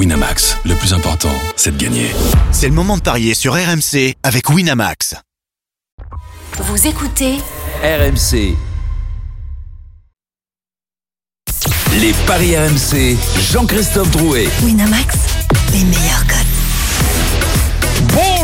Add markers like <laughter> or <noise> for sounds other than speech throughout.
Winamax, le plus important, c'est de gagner. C'est le moment de parier sur RMC avec Winamax. Vous écoutez RMC. Les paris RMC, Jean-Christophe Drouet. Winamax, les meilleurs codes.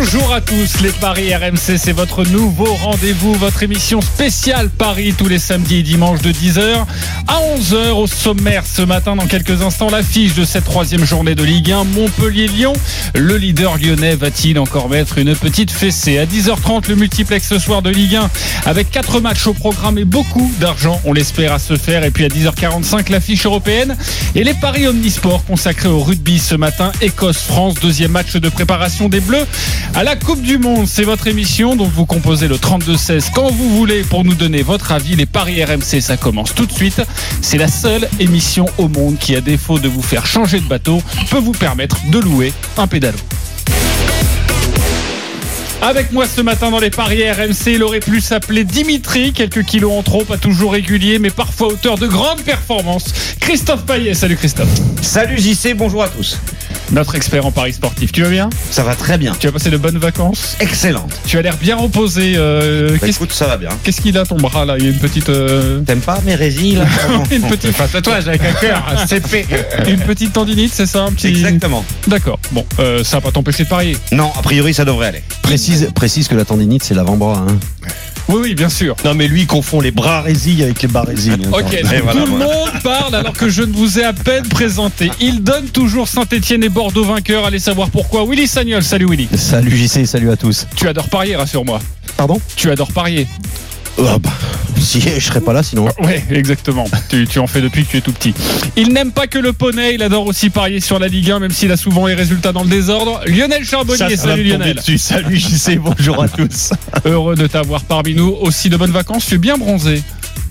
Bonjour à tous, les Paris RMC, c'est votre nouveau rendez-vous, votre émission spéciale Paris tous les samedis et dimanches de 10h à 11h au sommaire ce matin. Dans quelques instants, l'affiche de cette troisième journée de Ligue 1, Montpellier-Lyon. Le leader lyonnais va-t-il encore mettre une petite fessée? À 10h30, le multiplex ce soir de Ligue 1 avec quatre matchs au programme et beaucoup d'argent, on l'espère, à se faire. Et puis à 10h45, l'affiche européenne et les Paris Omnisport consacrés au rugby ce matin. Écosse-France, deuxième match de préparation des Bleus à la Coupe du Monde. C'est votre émission, donc vous composez le 32-16 quand vous voulez pour nous donner votre avis. Les Paris RMC, ça commence tout de suite. C'est la seule émission au monde qui, à défaut de vous faire changer de bateau, peut vous permettre de louer un pédalo. Avec moi ce matin dans les paris RMC, il aurait pu s'appeler Dimitri, quelques kilos en trop, pas toujours régulier, mais parfois auteur de grandes performances. Christophe Payet, salut Christophe. Salut JC, bonjour à tous. Notre expert en paris sportif, tu vas bien Ça va très bien. Tu as passé de bonnes vacances Excellente. Tu as l'air bien reposé. euh, Bah, qu'est-ce, écoute, ça va bien. qu'est-ce qu'il a ton bras là? Il y a une petite... euh, T'aimes pas mes résils là? <laughs> Une petite... Enfin, tatouage avec un cœur, un CP. Une petite tendinite, c'est ça un petit... Exactement. D'accord. Bon, euh, ça va pas t'empêcher de parier. Non, a priori, ça devrait aller. Précise, précise que la tendinite, c'est l'avant-bras. Hein. Oui, oui, bien sûr. Non, mais lui, il confond les bras résilles avec les bras résilles. hein. Ok, donc voilà, tout le voilà. monde parle alors que je ne vous ai à peine présenté. Il donne toujours Saint-Etienne et Bordeaux vainqueurs. Allez savoir pourquoi. Willy Sagnol, salut Willy. Salut JC, salut à tous. Tu adores parier, rassure-moi. Pardon? Tu adores parier. Ah bah, Si je serais pas là sinon. Ouais, exactement. Tu, tu en fais depuis que tu es tout petit. Il n'aime pas que le poney, il adore aussi parier sur la Ligue 1, même s'il a souvent les résultats dans le désordre. Lionel Charbonnier, salut Lionel. Salut JC, <laughs> bonjour à tous. Heureux de t'avoir parmi nous. Aussi de bonnes vacances, tu es bien bronzé.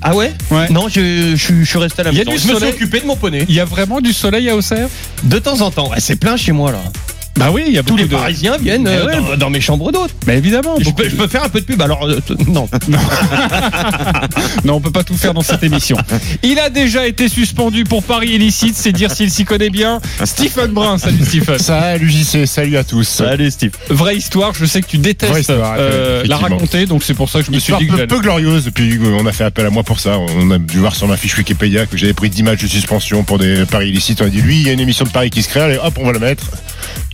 Ah ouais? Ouais. Non, je, je, je suis resté à la Il y a maison. du Je me suis occupé de mon poney. Il y a vraiment du soleil à Auxerre? De temps en temps. Ouais, c'est plein chez moi là. Bah oui, il y a Tous beaucoup les de... Parisiens viennent euh, ouais, dans, dans mes chambres d'hôtes. Mais évidemment. Je peux, je peux faire un peu de pub. Alors euh, <laughs> non. Non, on peut pas tout faire dans cette émission. Il a déjà été suspendu pour paris illicite, c'est dire s'il s'y connaît bien. Stephen Brun, salut Stephen. Salut JC, salut à tous. Salut Steve. Vraie histoire, je sais que tu détestes histoire, euh, la raconter, donc c'est pour ça que je me suis dit que peu, peu glorieuse, puis on a fait appel à moi pour ça. On a dû voir sur ma fiche Wikipédia que j'avais pris 10 matchs de suspension pour des paris illicites. On a dit, lui, il y a une émission de paris qui se crée, allez hop, on va le mettre,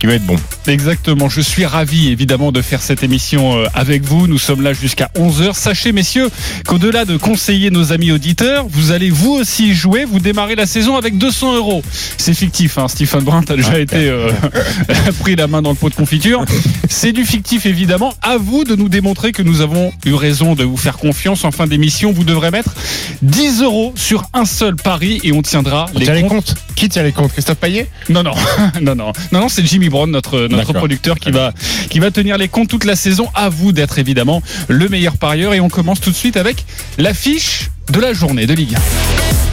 qui va être bon. Exactement, je suis ravi évidemment de faire cette émission euh, avec vous. Nous sommes là jusqu'à 11h. Sachez messieurs qu'au-delà de conseiller nos amis auditeurs, vous allez vous aussi jouer. Vous démarrez la saison avec 200 euros. C'est fictif, hein, Stephen Brun, t'as déjà été euh, <laughs> pris la main dans le pot de confiture. C'est du fictif évidemment. À vous de nous démontrer que nous avons eu raison de vous faire confiance. En fin d'émission, vous devrez mettre 10 euros sur un seul pari et on tiendra On les tient les comptes comptes Qui tient les comptes? Christophe Payet? Non, non, <laughs> non, non, non, non, c'est Jimmy Brown, notre, producteur, qui va, qui va tenir les comptes toute la saison. À vous d'être évidemment le meilleur parieur. Et on commence tout de suite avec l'affiche de la journée de Ligue 1.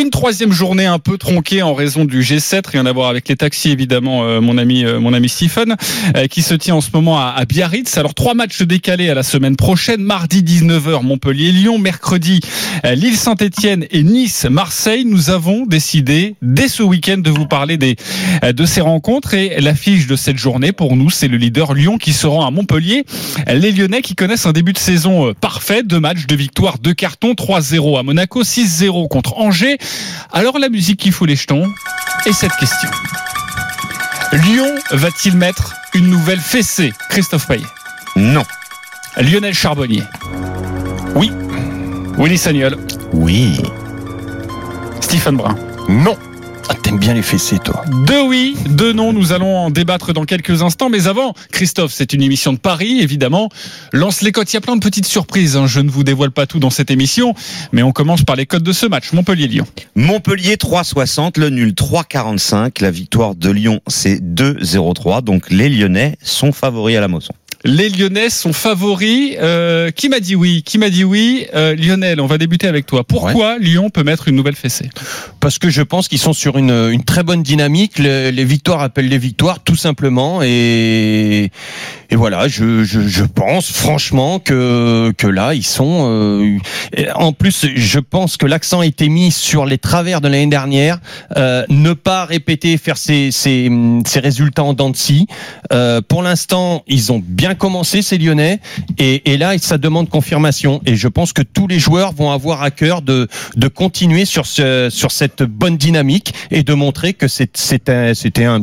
Une troisième journée un peu tronquée en raison du G7, rien à voir avec les taxis évidemment, euh, mon ami, euh, mon ami Stephen, euh, qui se tient en ce moment à, à Biarritz. Alors trois matchs décalés à la semaine prochaine, mardi 19h Montpellier-Lyon, mercredi euh, Lille-Saint-Etienne et Nice-Marseille. Nous avons décidé dès ce week-end de vous parler des, euh, de ces rencontres et l'affiche de cette journée pour nous, c'est le leader Lyon qui se rend à Montpellier. Les Lyonnais qui connaissent un début de saison euh, parfait, deux matchs, deux victoires, deux cartons, 3-0 à Monaco, 6-0 contre Angers. Alors la musique qui fout les jetons et cette question. Lyon va-t-il mettre une nouvelle fessée Christophe Payet? Non. Lionel Charbonnier? Oui. Willy Sagnol? Oui. Stephen Brun? Non. Ah, t'aimes bien les fessées, toi. Deux oui, deux non, nous allons en débattre dans quelques instants. Mais avant, Christophe, c'est une émission de Paris, évidemment. Lance les cotes, il y a plein de petites surprises. hein. Je ne vous dévoile pas tout dans cette émission, mais on commence par les cotes de ce match. Montpellier-Lyon. Montpellier 3,60, le nul 3,45. La victoire de Lyon, c'est 2,03. Donc les Lyonnais sont favoris à la Mosson. Les Lyonnais sont favoris. Euh, qui m'a dit oui? Qui m'a dit oui? Euh, Lionel, on va débuter avec toi. Pourquoi Lyon peut mettre une nouvelle fessée? Parce que je pense qu'ils sont sur une, une très bonne dynamique. Le- les victoires appellent les victoires, tout simplement. Et, et voilà, je, je, je pense franchement que que là ils sont. euh, en plus, je pense que l'accent a été mis sur les travers de l'année dernière. Euh, ne pas répéter, faire ces ces, ces résultats en dents de scie. Euh, pour l'instant, ils ont bien commencé ces Lyonnais, et, et là ça demande confirmation. Et je pense que tous les joueurs vont avoir à cœur de de continuer sur ce sur cette bonne dynamique et de montrer que c'est c'était c'était un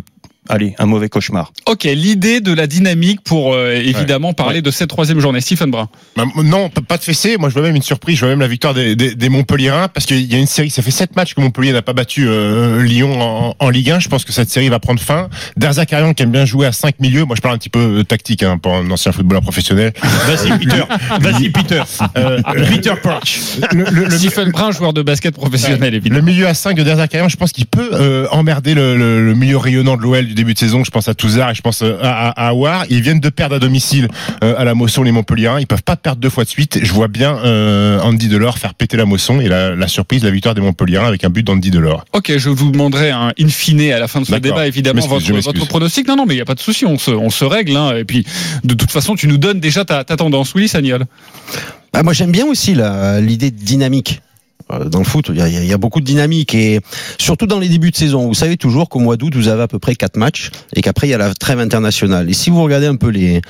allez un mauvais cauchemar. Ok, l'idée de la dynamique pour euh, évidemment parler de cette troisième journée. Stephen Brun. Bah, non, pas de fessé. Moi, je vois même une surprise. Je vois même la victoire des, des, des Montpellierins parce qu'il y a une série. Ça fait sept matchs que Montpellier n'a pas battu euh, Lyon en, en Ligue 1. Je pense que cette série va prendre fin. Derzakarian qui aime bien jouer à 5 milieux. Moi, je parle un petit peu euh, tactique hein, pour un ancien footballeur professionnel. Vas-y Peter, <laughs> vas-y Peter, Euh, Peter Parch. le, le- le- Stephen Brun, joueur de basket professionnel, le évidemment. milieu à 5 de Derzakarian, je pense qu'il peut euh, emmerder le, le, le milieu rayonnant de l'OL du début de saison. Je pense à Touzard et je pense euh, à, à, à Aouar. Ils viennent de perdre à domicile euh, à la Mosson les Montpellierins. Ils peuvent pas perdre deux fois de suite. Je vois bien euh, Andy Delors faire péter la Mosson et la, la surprise, la victoire des Montpellierins avec un but d'Andy Delors. Ok, je vous demanderai un in fine à la fin de ce débat, évidemment, votre, votre pronostic. Non, non, mais il n'y a pas de souci, on se, on se règle. Hein. Et puis, de toute façon, tu nous donnes déjà ta, ta tendance. Willy Sagnol. Ah, moi j'aime bien aussi la- l'idée de dynamique. Euh, Dans le foot, il y, a, y a beaucoup de dynamique et surtout dans les débuts de saison. Vous savez toujours qu'au mois d'août, vous avez à peu près quatre matchs et qu'après il y a la trêve internationale. Et si vous regardez un peu les,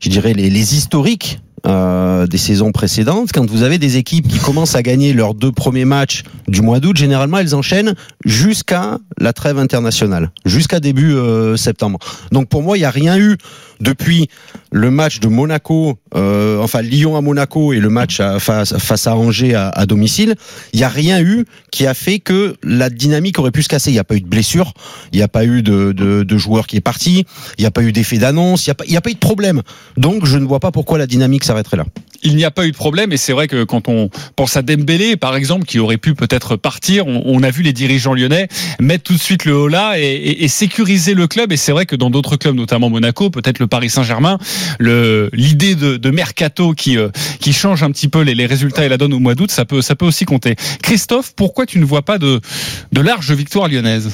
je dirais les, les historiques euh, des saisons précédentes, quand vous avez des équipes qui commencent à gagner leurs deux premiers matchs du mois d'août, généralement elles enchaînent jusqu'à la trêve internationale, jusqu'à début euh, septembre. Donc pour moi, il n'y a rien eu depuis le match de Monaco, euh, enfin Lyon à Monaco et le match à- face, face à Angers à, à domicile, il n'y a rien eu qui a fait que la dynamique aurait pu se casser. Il n'y a pas eu de blessure, il n'y a pas eu de, de, de joueur qui est parti, il n'y a pas eu d'effet d'annonce, il n'y a, a pas eu de problème. Donc je ne vois pas pourquoi la dynamique s'arrêterait là. Il n'y a pas eu de problème et c'est vrai que quand on pense à Dembélé, par exemple, qui aurait pu peut-être partir, on, on a vu les dirigeants lyonnais mettre tout de suite le là et, et- sécuriser le club. Et c'est vrai que dans d'autres clubs, notamment Monaco, peut-être le Paris Saint-Germain, l'idée de, de mercato qui euh, qui change un petit peu les, les résultats et la donne au mois d'août, ça peut ça peut aussi compter. Christophe, pourquoi tu ne vois pas de de large victoire lyonnaise?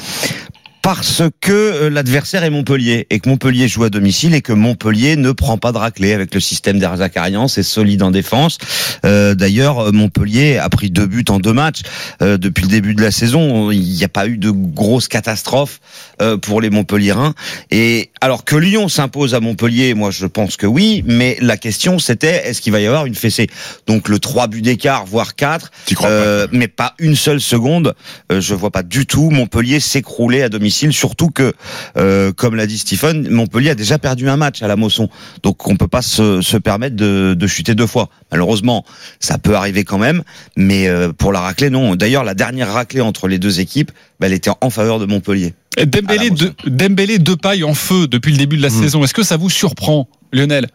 Parce que euh, l'adversaire est Montpellier et que Montpellier joue à domicile et que Montpellier ne prend pas de raclée avec le système d'Erzakarian, c'est solide en défense. Euh, D'ailleurs, euh, Montpellier a pris deux buts en deux matchs depuis le début de la saison. Il n'y a pas eu de grosses catastrophes euh, pour les Montpelliérains. Et alors que Lyon s'impose à Montpellier, moi je pense que oui, mais la question c'était est-ce qu'il va y avoir une fessée? Donc le 3 buts d'écart, voire 4, T'y crois euh, mais pas une seule seconde. Euh, je vois pas du tout Montpellier s'écrouler à domicile, surtout que, euh, comme l'a dit Stephen, Montpellier a déjà perdu un match à la Mosson, donc on peut pas se, se permettre de, de chuter deux fois. Malheureusement, ça peut arriver quand même, mais euh, pour la raclée, non. D'ailleurs, la dernière raclée entre les deux équipes, bah, elle était en faveur de Montpellier. Dembélé, de, Dembélé deux pailles en feu depuis le début de la saison. Est-ce que ça vous surprend, Lionel?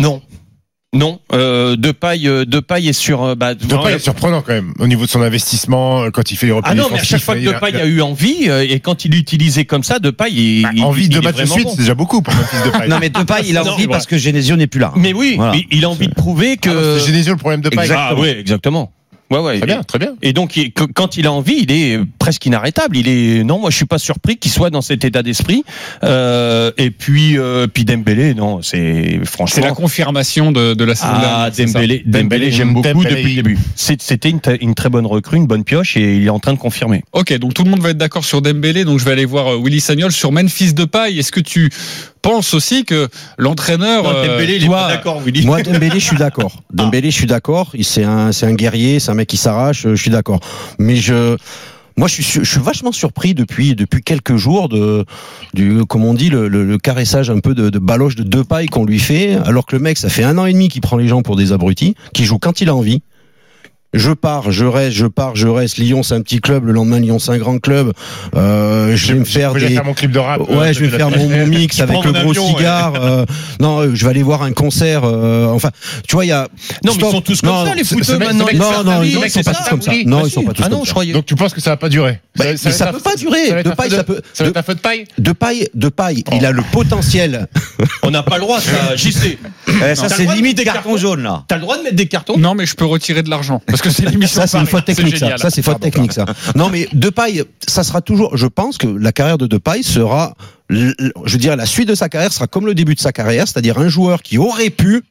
Non. Non, euh, de paille, de paille est sur. euh, Bah, Depay est surprenant quand même au niveau de son investissement euh, quand il fait les replis ah non, mais à chaque fois que a- Depay il a eu envie euh, et quand il l'utilisait comme ça, Depay, il, Bah, il- envie il de est matchs de suite, bon. c'est déjà beaucoup pour un fils de paille. Non, mais Depay, il a envie parce que Genesio n'est plus là. Mais oui, Voilà. il, il a envie de prouver que. Ah, c'est Genesio le problème de paille. Ah oui, exactement. Ouais, ouais. Très bien, très bien. Et donc, il- quand il a envie, il est presque inarrêtable. Il est non, moi je suis pas surpris qu'il soit dans cet état d'esprit. Euh, et puis, euh, puis Dembélé, non, c'est franchement. C'est la confirmation de, de la saison Ah, Dembélé, Dembélé, j'aime beaucoup Dembélé. depuis le début. C'était une, une très bonne recrue, une bonne pioche, et il est en train de confirmer. Ok, donc tout le monde va être d'accord sur Dembélé, donc je vais aller voir euh, Willy Sagnol sur Memphis Depay. Est-ce que tu penses aussi que l'entraîneur Non, euh, Dembélé, il est doit- pas d'accord, Willy. Moi, Dembélé, je suis d'accord. Dembélé, je suis d'accord. Il- C'est un, c'est un guerrier, c'est un mec qui s'arrache. euh, Je suis d'accord. Mais je, moi, je suis, su- je suis vachement surpris depuis depuis quelques jours de du, comme on dit, le, le- le caressage un peu de, de baloche de deux pailles qu'on lui fait, alors que le mec, ça fait un an et demi qu'il prend les gens pour des abrutis, qui joue quand il a envie. Je pars, je reste, je pars, je reste. Lyon, c'est un petit club. Le lendemain, Lyon, c'est un grand club. Euh, je vais me faire Moi, je vais des. faire mon clip de rap. Ouais, euh, je vais de faire mon, mon mix <laughs> avec le gros avion, ouais. cigare. euh, non, euh, je vais aller voir un concert. euh, enfin, tu vois, il y a. Non, mais ils sont tous comme Non, ça, les footeux maintenant. Non, non, ils sont pas tous comme ça. Non, ils sont pas tous Ah non, comme je ça. croyais. Donc tu penses que ça va pas durer? Bah, ça peut pas durer. De paille, ça peut- Ça va être de- ta faute paille? De paille, de paille, il a le potentiel. <laughs> On n'a pas le droit, ça, <laughs> JC. Eh, ça c'est de limite des carton cartons jaune là. T'as le droit de mettre des cartons Non, mais je peux retirer de l'argent parce que c'est l'émission. Ça, c'est une faute technique, ça. génial. Ça, c'est faute technique, ça. Non, mais Depay, ça sera toujours, je pense que la carrière de Depay sera je veux dire, la suite de sa carrière sera comme le début de sa carrière, c'est-à-dire un joueur qui aurait pu,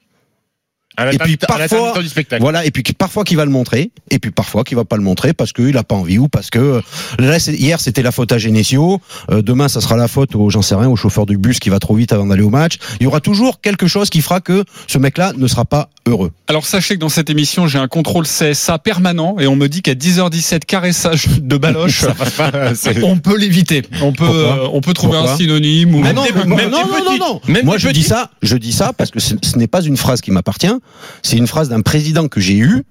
Et puis à la parfois- intermittent du spectacle. voilà, et puis parfois qui va le montrer, et puis parfois qui va pas le montrer parce qu'il a pas envie ou parce que euh, là, c'est- hier c'était la faute à Genesio, euh, demain ça sera la faute au, j'en sais rien, au chauffeur du bus qui va trop vite avant d'aller au match. Il y aura toujours quelque chose qui fera que ce mec-là ne sera pas heureux. Alors sachez que dans cette émission, j'ai un contrôle CSA permanent et on me dit qu'à 10h17, caressage de baloche, <laughs> on peut l'éviter. On peut, euh, on peut trouver Pourquoi un synonyme ou non, des- même non, non, non, non. Même Moi, je dis ça, je dis ça parce que ce, ce n'est pas une phrase qui m'appartient. C'est une phrase d'un président que j'ai eu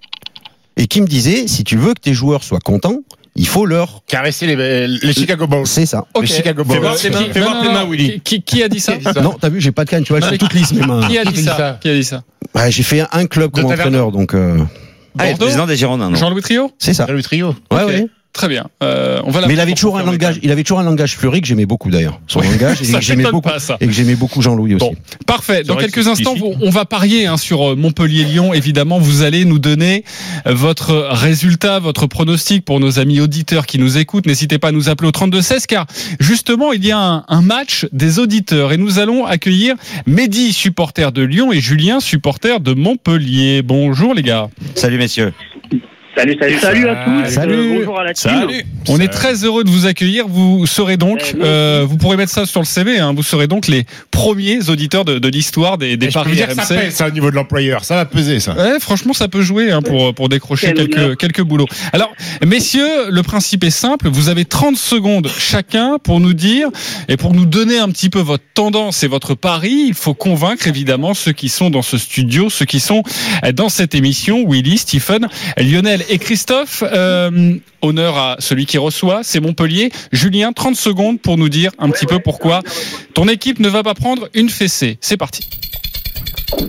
et qui me disait si tu veux que tes joueurs soient contents, il faut leur. Caresser les, les Chicago Bulls. C'est ça. Ok. Les Chicago Bulls. fais voir tes mains, Willy. Qui, qui a dit ça Non, t'as vu, j'ai pas de canne, tu vois, Non, elles mais sont toutes lisses mes mains. Qui a Qui dit dit ça Qui a dit ça Ouais, j'ai fait un club comme entraîneur, donc euh, Ah, Bordeaux président des Girondins, Jean-Louis Trio c'est ça. Le trio. Ouais, ouais. Très bien. Euh, on va la Mais il avait toujours un langage, il avait toujours un langage fleuri que j'aimais beaucoup d'ailleurs. Son <laughs> langage, et Ça que j'aimais beaucoup, pas, ça. et que j'aimais beaucoup Jean-Louis aussi. Bon, parfait. Dans que quelques instants, on va parier hein, sur euh, Montpellier-Lyon. Évidemment, vous allez nous donner votre résultat, votre pronostic pour nos amis auditeurs qui nous écoutent. N'hésitez pas à nous appeler au 32-16 car justement, il y a un, un match des auditeurs et nous allons accueillir Mehdi, supporter de Lyon, et Julien, supporter de Montpellier. Bonjour les gars. Salut messieurs. Salut, salut, salut à tous. Salut. Euh, bonjour à la team. Salut. On est très heureux de vous accueillir. Vous serez donc, Eh, euh, vous pourrez mettre ça sur le CV, hein, vous serez donc les premiers auditeurs de, de l'histoire des, des peux paris que ça RMC. pèse, ça, au niveau de l'employeur. Ça va peser, ça. Ouais, franchement, ça peut jouer hein, pour, pour décrocher Quel quelques, quelques boulots. Alors, messieurs, le principe est simple. Vous avez 30 secondes chacun pour nous dire et pour nous donner un petit peu votre tendance et votre pari. Il faut convaincre évidemment ceux qui sont dans ce studio, ceux qui sont dans cette émission. Willy, Stephen, Lionel et Christophe. Euh, honneur à celui qui reçoit, c'est Montpellier. Julien, 30 secondes pour nous dire un petit peu pourquoi ton équipe ne va pas prendre une fessée. C'est parti.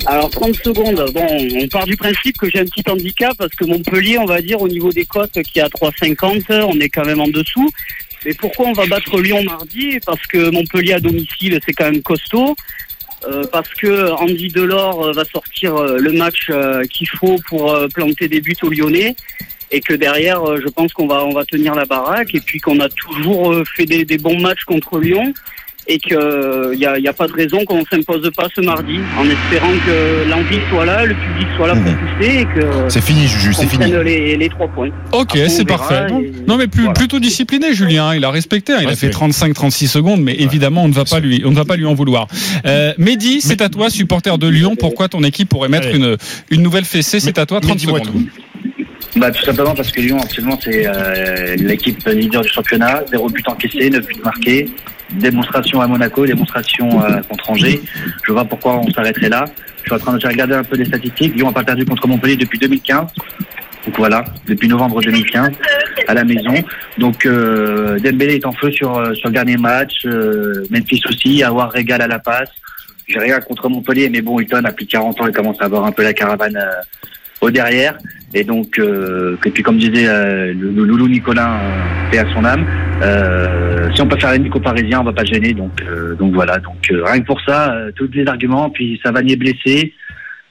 Alors 30 secondes. Bon, on part du principe que j'ai un petit handicap parce que Montpellier, on va dire au niveau des cotes qui est à 3,50, on est quand même en dessous. Mais pourquoi on va battre Lyon mardi? Parce que Montpellier à domicile, c'est quand même costaud. Euh, parce que Andy Delors euh, va sortir euh, le match qu'il faut pour planter des buts aux Lyonnais. Et que derrière, je pense qu'on va on va tenir la baraque. Et puis qu'on a toujours fait des, des bons matchs contre Lyon et qu'il n'y a, y a pas de raison qu'on s'impose pas ce mardi en espérant que l'envie soit là, le public soit là pour pousser et que C'est fini, Juju, c'est fini. prenne les, les trois points. Ok, c'est parfait. Non, et- non, mais plus, voilà. plutôt discipliné, Julien. hein. Il a respecté. hein. Il Ouais, a fait c'est- 35-36 secondes, mais évidemment, on ne va pas lui, on ne va pas lui en vouloir. Euh, Mehdi, c'est à toi, supporter de Lyon. Pourquoi ton équipe pourrait mettre Allez. une, une nouvelle fessée C'est à toi, 30 Mais dis-moi secondes. Bah, tout simplement parce que Lyon, actuellement, c'est euh, l'équipe leader du championnat. Zéro but encaissé, 9 buts marqués. Démonstration à Monaco, démonstration euh, contre Angers. Je vois pourquoi on s'arrêterait là. Je suis en train de regarder un peu les statistiques. Lyon n'a pas perdu contre Montpellier depuis 2015. Donc voilà, depuis novembre 2015 à la maison. Donc euh, Dembélé est en feu sur, euh, sur le dernier match. Euh, Memphis aussi, avoir régal à la passe. J'ai rien contre Montpellier, mais bon, Hilton a plus de 40 ans, il commence à avoir un peu la caravane euh, au derrière. Et donc, euh, que puis comme disait euh, le, le loulou Nicolas, euh, à son âme, euh, si on peut faire les Nico parisiens, on va pas gêner. Donc, euh, donc voilà. Donc euh, rien que pour ça, tous les arguments. Puis Savanier blessé,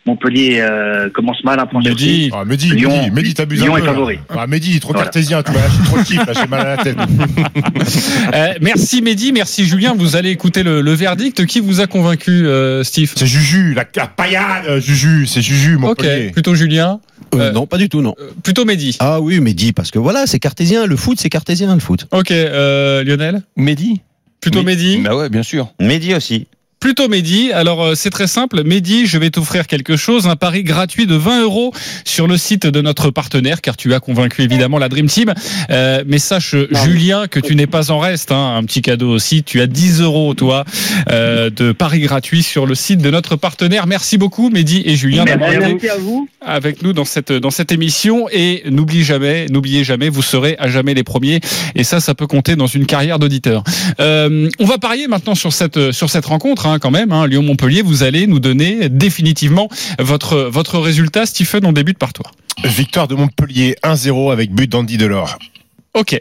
Montpellier euh, commence mal à prendre sur Mehdi, Ah, Mehdi, Lyon- Mehdi, Mehdi, t'abuses Lyon un est peu. favori. Ah, Mehdi, il est trop Voilà. cartésien, tu m'as lâché trop de chiffres, là, j'ai mal à la tête. <laughs> Euh, merci Mehdi, merci Julien. Vous allez écouter le, le verdict. Qui vous a convaincu, euh, Steve C'est Juju, la, la paillade, euh, Juju, c'est Juju, Ok, Montpellier. plutôt Julien. Euh, Euh, non, pas du tout, non. Euh, plutôt Mehdi. Ah oui, dis parce que voilà, c'est cartésien. Le foot, c'est cartésien, le foot. Ok, euh, Lionel. Mehdi Plutôt Mehdi. Bah ouais, bien sûr. Mehdi aussi. Plutôt Mehdi. Alors euh, c'est très simple. Mehdi, je vais t'offrir quelque chose, un pari gratuit de 20 euros sur le site de notre partenaire, car tu as convaincu évidemment la Dream Team. Euh, mais sache, Julien, que tu n'es pas en reste. Hein, un petit cadeau aussi. Tu as 10 euros, toi, euh, de paris gratuit sur le site de notre partenaire. Merci beaucoup, Mehdi et Julien, d'avoir été avec nous dans cette dans cette émission. Et n'oubliez jamais, n'oubliez jamais, vous serez à jamais les premiers. Et ça, ça peut compter dans une carrière d'auditeur. Euh, on va parier maintenant sur cette sur cette rencontre quand même. Hein, Lyon-Montpellier, vous allez nous donner définitivement votre votre résultat. Stephen, on débute par toi. Victoire de Montpellier 1-0 avec but d'Andy Delors. Ok.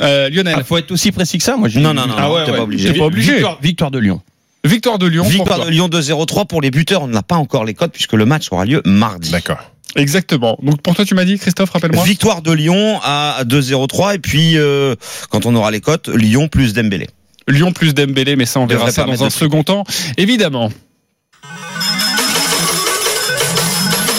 Euh, Lionel, Il faut être aussi précis que ça, moi. Non, non, non, Ah non, ouais, t'es ouais. pas obligé. T'es pas obligé. Victoire, victoire de Lyon. victoire de Lyon. Victoire pourquoi de Lyon 2-0-3 pour les buteurs. On n'a pas encore les codes puisque le match aura lieu mardi. D'accord. Exactement. Donc pour toi, tu m'as dit, Christophe, rappelle-moi. Victoire de Lyon à 2-0-3 et puis euh, quand on aura les cotes, Lyon plus Dembélé. Lyon plus Dembélé, mais ça on verra ça dans un second temps. Évidemment.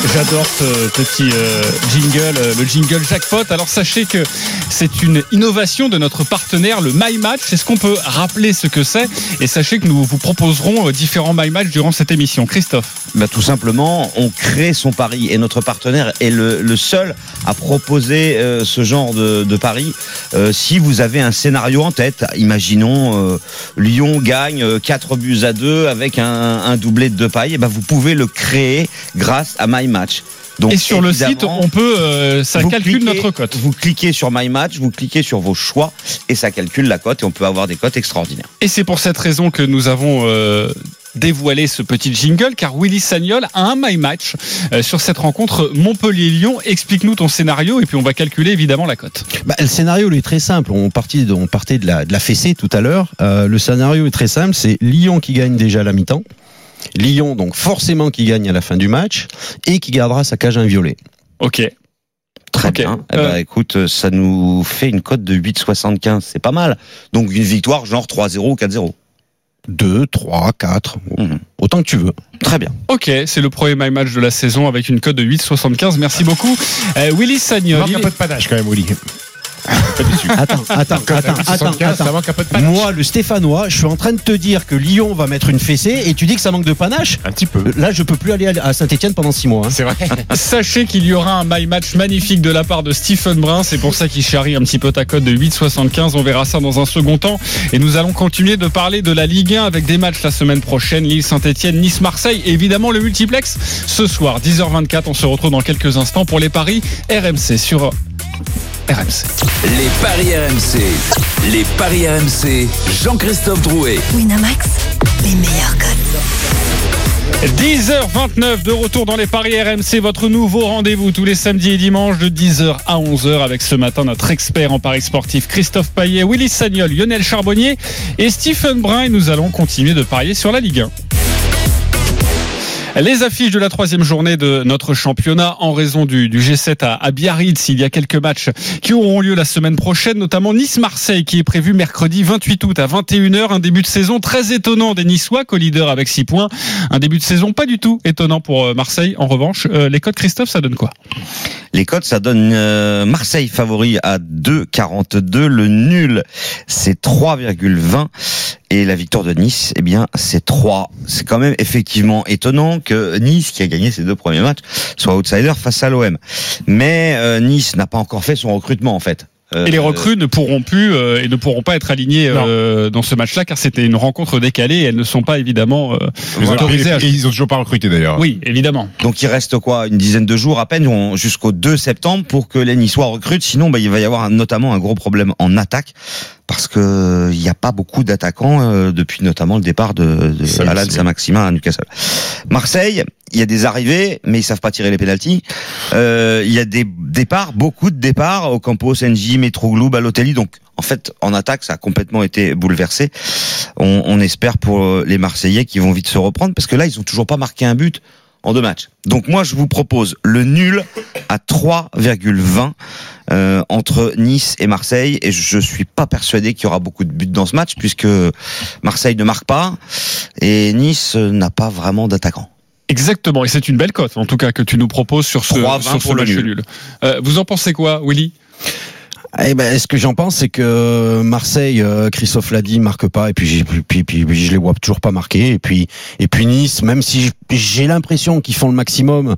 J'adore ce petit euh, jingle, euh, le jingle jackpot. Alors sachez que c'est une innovation de notre partenaire, le My Match. Est-ce qu'on peut rappeler ce que c'est Et sachez que nous vous proposerons euh, différents My Match durant cette émission. Christophe. Bah, tout simplement, on crée son pari et notre partenaire est le, seul à proposer ce genre de, pari. Si vous avez un scénario en tête, imaginons Lyon gagne euh, 4 buts à 2 avec un, doublé de deux pailles, et ben vous pouvez le créer grâce à My Match. Donc, Et sur le site, on peut, euh, ça calcule cliquez- notre cote. Vous cliquez sur My Match, vous cliquez sur vos choix et ça calcule la cote et on peut avoir des cotes extraordinaires. Et c'est pour cette raison que nous avons euh, dévoilé ce petit jingle, car Willy Sagnol a un My Match euh, sur cette rencontre Montpellier-Lyon. Explique-nous ton scénario et puis on va calculer évidemment la cote. Bah, le scénario est très simple. On partait de, on partait de la, de la fessée tout à l'heure. Euh, le scénario est très simple. C'est Lyon qui gagne déjà à la mi-temps. Lyon donc forcément qui gagne à la fin du match et qui gardera sa cage inviolée. Ok. Très Ok. bien. Eh Euh, ben, écoute, euh, ça nous fait une cote de 8,75. C'est pas mal. Donc une victoire genre 3-0 ou 4-0. 2, 3, 4, Mhm. autant que tu veux. Très bien. Ok, c'est le premier My Match de la saison avec une cote de 8,75. Merci beaucoup. Euh, Willy Il Sagnol. il un peu de panache quand même, Oli. Attends, attends, attends, attends, 75, ça attends. manque un peu de panache. Moi, le Stéphanois, je suis en train de te dire que Lyon va mettre une fessée et tu dis que ça manque de panache. Un petit peu. Là, je peux plus aller à Saint-Etienne pendant 6 mois. hein. C'est vrai. <laughs> Sachez qu'il y aura un My Match magnifique de la part de Stephen Brun. C'est pour ça qu'il charrie un petit peu ta cote de 8,75. On verra ça dans un second temps. Et nous allons continuer de parler de la Ligue 1 avec des matchs la semaine prochaine. Lille, Saint-Etienne, Nice, Marseille. Et évidemment, le multiplex ce soir, 10h24. On se retrouve dans quelques instants pour les paris RMC sur RMC. Les paris RMC. Les paris RMC. Jean-Christophe Drouet. Winamax, les meilleurs codes. 10h29 de retour dans les paris RMC, votre nouveau rendez-vous tous les samedis et dimanches de 10h à 11h avec ce matin notre expert en paris sportif Christophe Paillet, Willy Sagnol, Lionel Charbonnier et Stephen Brun et nous allons continuer de parier sur la Ligue 1. Les affiches de la troisième journée de notre championnat en raison du, du G7 à, Biarritz. Il y a quelques matchs qui auront lieu la semaine prochaine, notamment Nice-Marseille qui est prévu mercredi 28 août à 21h. Un début de saison très étonnant des Niçois, co-leader avec 6 points. Un début de saison pas du tout étonnant pour euh, Marseille. En revanche, euh, les codes Christophe, ça donne quoi? Les cotes, ça donne euh, Marseille favori à 2,42. Le nul, c'est 3,20. Et la victoire de Nice, eh bien, c'est 3. C'est quand même effectivement étonnant que Nice, qui a gagné ses deux premiers matchs, soit outsider face à l'OM. Mais euh, Nice n'a pas encore fait son recrutement, en fait. Euh, Et les recrues ne pourront plus euh, et ne pourront pas être alignées euh, dans ce match-là car c'était une rencontre décalée et elles ne sont pas évidemment euh, autorisées à et ils ont toujours pas recruté d'ailleurs. Oui, évidemment. Donc il reste quoi Une dizaine de jours à peine jusqu'au 2 septembre pour que les Niçois recrutent. Sinon, bah, il va y avoir un- notamment un gros problème en attaque parce que il n'y a pas beaucoup d'attaquants euh, depuis notamment le départ de, de. Alan Saint-Maximin à Newcastle. Marseille, il y a des arrivées, mais ils savent pas tirer les pénalties. Euh, il y a des départs, beaucoup de départs. Ocampos, Senji, Metroglou, Balotelli. Donc en fait, en attaque, ça a complètement été bouleversé. On, on espère pour euh, les Marseillais qui vont vite se reprendre parce que là, ils ont toujours pas marqué un but en deux matchs. Donc moi, je vous propose le nul à 3,20 euh, entre Nice et Marseille. Et je suis pas persuadé qu'il y aura beaucoup de buts dans ce match puisque Marseille ne marque pas et Nice n'a pas vraiment d'attaquant. Exactement, et c'est une belle cote en tout cas que tu nous proposes sur ce, 3,20 sur ce pour le match nul. nul. Euh, vous en pensez quoi, Willy? Eh ben, ce que j'en pense, c'est que Marseille, euh, Christophe l'a dit, marque pas, et puis, puis, puis, puis je les vois toujours pas marquer, et puis, et puis Nice, même si j'ai l'impression qu'ils font le maximum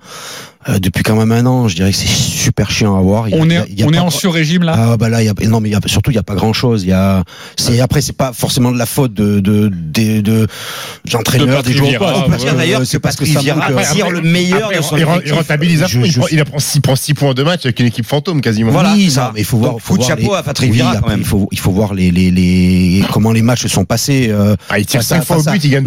euh, depuis quand même un an, je dirais que c'est super chiant à voir. Il y a- On est, a- il y a on est pas en grand- sur-régime là Ah bah là, il y a, non mais il y a, surtout il y a pas grand chose. Il y a, c'est après c'est pas forcément de la faute de de de, de d'entraîneurs, De des joueurs. Pas. ouais, ouais, d'ailleurs ouais, c'est parce que ça euh, tire le meilleur Après, de son il, rend- il rentabilise fond. Je- Il, je- prend, il prend 6 prend six points en deux matchs avec une équipe fantôme quasiment. Voilà, oui, ça. mais il faut voir, Donc, faut de voir chapeau les- à Patrick oui, Vieira, quand même. Il faut, il faut voir les, les, les, comment les matchs se sont passés. euh, Ah, il tire face à- 5 fois au but, il gagne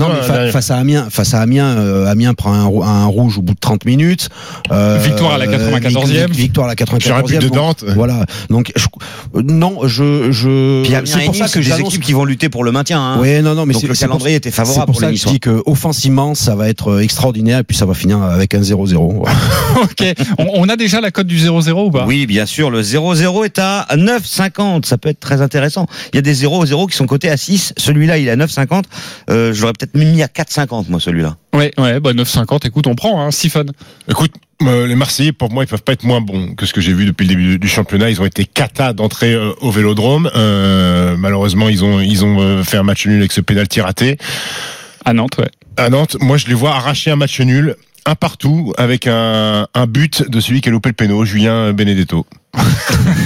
face à Amiens, face à Amiens, euh, Amiens prend un rouge au bout de 30 minutes. Euh, Victoire à la 94e. Victoire à la J'aurais pu 94e. de Nantes. Voilà. Donc, je- non, je, je, c'est pour ça que des équipes qui vont lutter pour le maintien. Hein. Ouais, non, non, mais Donc le calendrier était favorable pour pour ça les que je Niçois. dis que offensivement, ça va être euh, extraordinaire et puis ça va finir avec un 0-0. Voilà. <laughs> Ok, on, on a déjà la cote du 0-0 ou pas? Oui, bien sûr, le 0-0 est à 9,50. Ça peut être très intéressant. Il y a des 0-0 qui sont cotés coté à 6. Celui-là, il est à 9,50. Euh, je l'aurais peut-être mis à 4,50 moi celui-là. Ouais, ouais, bah 9,50. Écoute, on prend, hein, Siphon. Écoute, euh, les Marseillais, pour moi, ils peuvent pas être moins bons que ce que j'ai vu depuis le début du championnat. Ils ont été cata d'entrée euh, au Vélodrome. Euh, malheureusement, ils ont ils ont euh, fait un match nul avec ce pénalty raté. À Nantes, ouais. À Nantes, moi, je les vois arracher un match nul, un partout, avec un, un but de celui qui a loupé le péno, Julien Benedetto. <laughs>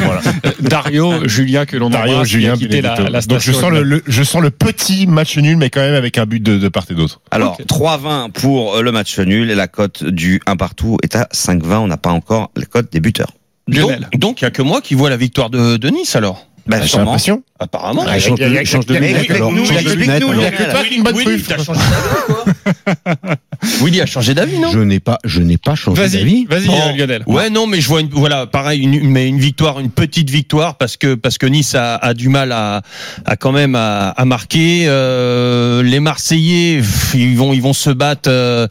voilà. Dario, Julien, que l'on Dario, embrasse, qui a Julien quitté la, Benedetto. la Donc je station sens le, le- je sens le petit match nul, mais quand même avec un but de, de part et d'autre. Alors Ok. 3,20 pour le match nul et la cote du 1 partout est à 5,20. On n'a pas encore la cote des buteurs. Lionel. Donc, donc il y a que moi qui vois la victoire de, de Nice alors. Bah, J'ai sûrement. l'impression. Apparemment. Ah, change de, change de alors. Change de. Lionel. toi qui Willy, t'as changé d'avis quoi <laughs> Willy a changé d'avis, non? Je n'ai pas, je n'ai pas changé Vas-y, d'avis. vas-y, Bon. euh, Lionel. Ouais, non, mais je vois une, voilà, pareil, une, mais une victoire, une petite victoire parce que parce que Nice a, a du mal à, à quand même à, à marquer. Euh, les Marseillais, pff, ils vont ils vont se battre euh,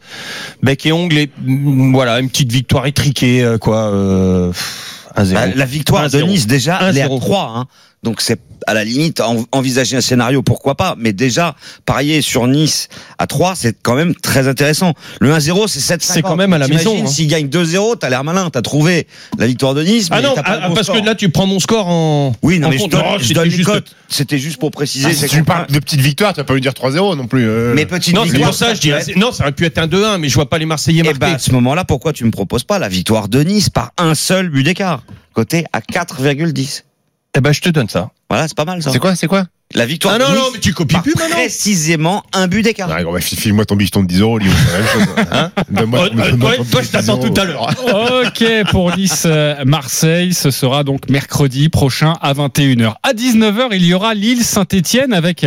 bec et ongle. Et, mm, voilà, une petite victoire étriquée, euh, quoi. Euh, pff, 1-0. Bah, la victoire de 1-0. Nice déjà, elle est à 1-0. 3. Hein. Donc c'est à la limite en- envisager un scénario, pourquoi pas. Mais déjà parier sur Nice à 3, c'est quand même très intéressant. Le 1-0, c'est 7 C'est quand même à la maison, hein. S'il gagne 2-0, t'as l'air malin, t'as trouvé la victoire de Nice. Ah mais non, t'as pas ah, bon parce score. que là tu prends mon score en. Oui, non, en mais je compte. donne, Non, je c'était donne juste-. C'était juste pour préciser. Ah, c'est si tu parles de petite victoire, tu vas pas lui dire 3-0 non plus. euh. Mais petite Non, c'est victoire, pour ça, je dis. être- Non, ça aurait pu être un 2-1, mais je vois pas les Marseillais Eh marquer. ben, à ce moment-là, pourquoi tu me proposes pas la victoire de Nice par un seul but d'écart Côté à 4,10. Eh ben, je te donne ça. Voilà, c'est pas mal ça. C'est quoi, c'est quoi? La victoire Ah de non, Nice non, mais tu copies plus maintenant. précisément un but d'écart. Ah, bah, File-moi ton bifton de 10 euros, Lyon, c'est la même chose. Hein Donne-moi- Oh, donne-moi toi, ton toi, je de t'attends 10 tout à l'heure. Ok, pour Nice euh, Marseille, ce sera donc mercredi prochain à 21h. À 19h, il y aura Lille Saint-Étienne avec